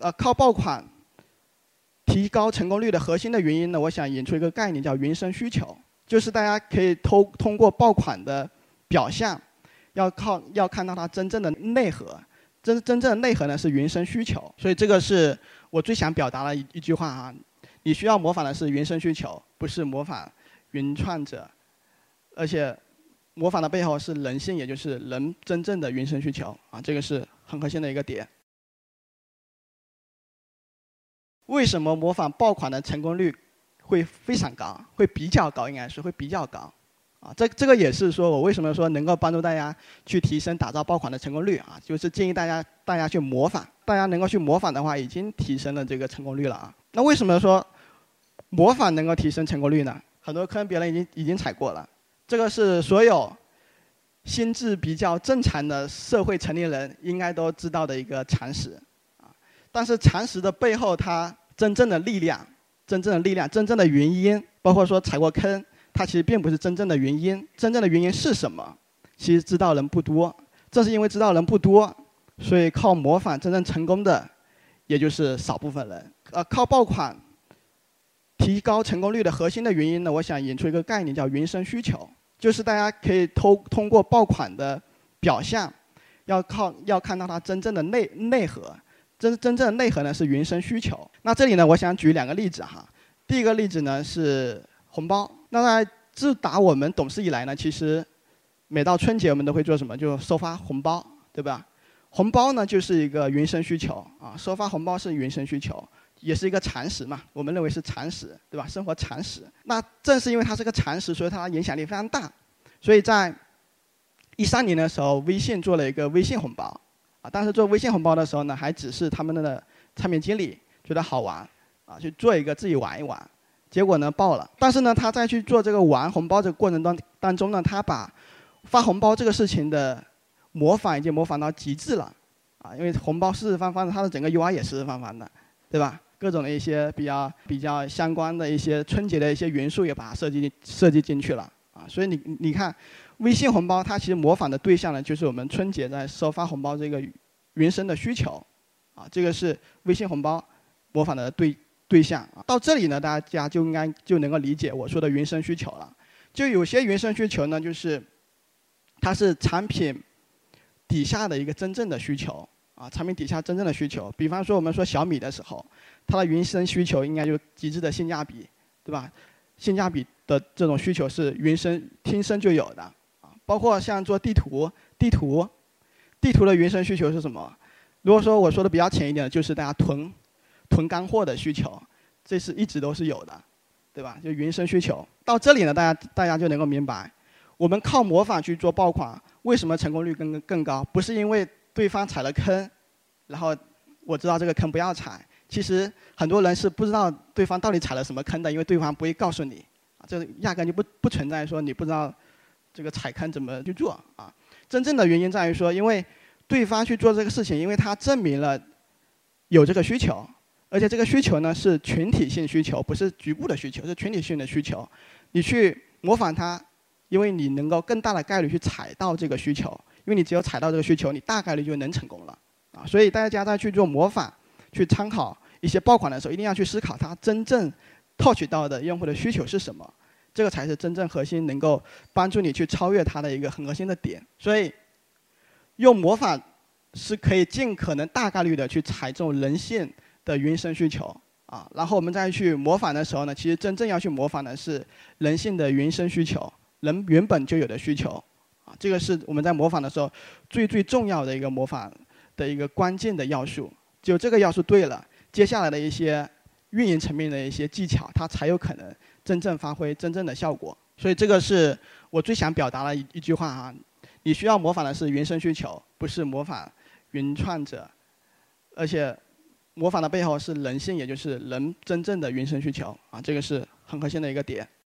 呃，靠爆款提高成功率的核心的原因呢，我想引出一个概念叫原生需求，就是大家可以通通过爆款的表象，要靠要看到它真正的内核，真真正的内核呢是原生需求，所以这个是我最想表达的一一句话啊，你需要模仿的是原生需求，不是模仿原创者，而且模仿的背后是人性，也就是人真正的原生需求。啊，这个是很核心的一个点。为什么模仿爆款的成功率会非常高，会比较高，应该是会比较高，啊，这这个也是说我为什么说能够帮助大家去提升打造爆款的成功率啊，就是建议大家大家去模仿，大家能够去模仿的话，已经提升了这个成功率了啊。那为什么说模仿能够提升成功率呢？很多坑别人已经已经踩过了，这个是所有心智比较正常的社会成年人应该都知道的一个常识。但是常识的背后，它真正的力量、真正的力量、真正的原因，包括说踩过坑，它其实并不是真正的原因。真正的原因是什么？其实知道人不多。正是因为知道人不多，所以靠模仿真正成功的，也就是少部分人。呃，靠爆款提高成功率的核心的原因呢，我想引出一个概念叫原生需求，就是大家可以通通过爆款的表象，要靠要看到它真正的内内核。真真正的内核呢是原生需求。那这里呢，我想举两个例子哈。第一个例子呢是红包。那在自打我们懂事以来呢，其实每到春节我们都会做什么？就收发红包，对吧？红包呢就是一个原生需求啊，收发红包是原生需求，也是一个常识嘛。我们认为是常识，对吧？生活常识。那正是因为它是个常识，所以它影响力非常大。所以在一三年的时候，微信做了一个微信红包。当时做微信红包的时候呢，还只是他们的产品经理觉得好玩，啊，去做一个自己玩一玩，结果呢爆了。但是呢，他在去做这个玩红包这个过程当当中呢，他把发红包这个事情的模仿已经模仿到极致了，啊，因为红包四四方方的，它的整个 UI 也四四方方的，对吧？各种的一些比较比较相关的一些春节的一些元素也把它设计设计进去了，所以你你看。微信红包，它其实模仿的对象呢，就是我们春节在收发红包这个原生的需求，啊，这个是微信红包模仿的对对象。啊。到这里呢，大家就应该就能够理解我说的原生需求了。就有些原生需求呢，就是它是产品底下的一个真正的需求，啊，产品底下真正的需求。比方说，我们说小米的时候，它的原生需求应该就极致的性价比，对吧？性价比的这种需求是原生天生就有的。啊包括像做地图，地图，地图的原生需求是什么？如果说我说的比较浅一点，就是大家囤囤干货的需求，这是一直都是有的，对吧？就原生需求。到这里呢，大家大家就能够明白，我们靠模仿去做爆款，为什么成功率更更高？不是因为对方踩了坑，然后我知道这个坑不要踩。其实很多人是不知道对方到底踩了什么坑的，因为对方不会告诉你，啊，这压根就不不存在说你不知道。这个踩坑怎么去做啊？真正的原因在于说，因为对方去做这个事情，因为他证明了有这个需求，而且这个需求呢是群体性需求，不是局部的需求，是群体性的需求。你去模仿他，因为你能够更大的概率去踩到这个需求，因为你只有踩到这个需求，你大概率就能成功了啊。所以大家在去做模仿、去参考一些爆款的时候，一定要去思考它真正套取到的用户的需求是什么。这个才是真正核心，能够帮助你去超越它的一个很核心的点。所以，用模仿是可以尽可能大概率的去踩中人性的原生需求啊。然后我们再去模仿的时候呢，其实真正要去模仿的是人性的原生需求，人原本就有的需求啊。这个是我们在模仿的时候最最重要的一个模仿的一个关键的要素。就这个要素对了，接下来的一些运营层面的一些技巧，它才有可能。真正发挥真正的效果，所以这个是我最想表达的一一句话啊。你需要模仿的是原生需求，不是模仿原创者，而且模仿的背后是人性，也就是人真正的原生需求啊，这个是很核心的一个点。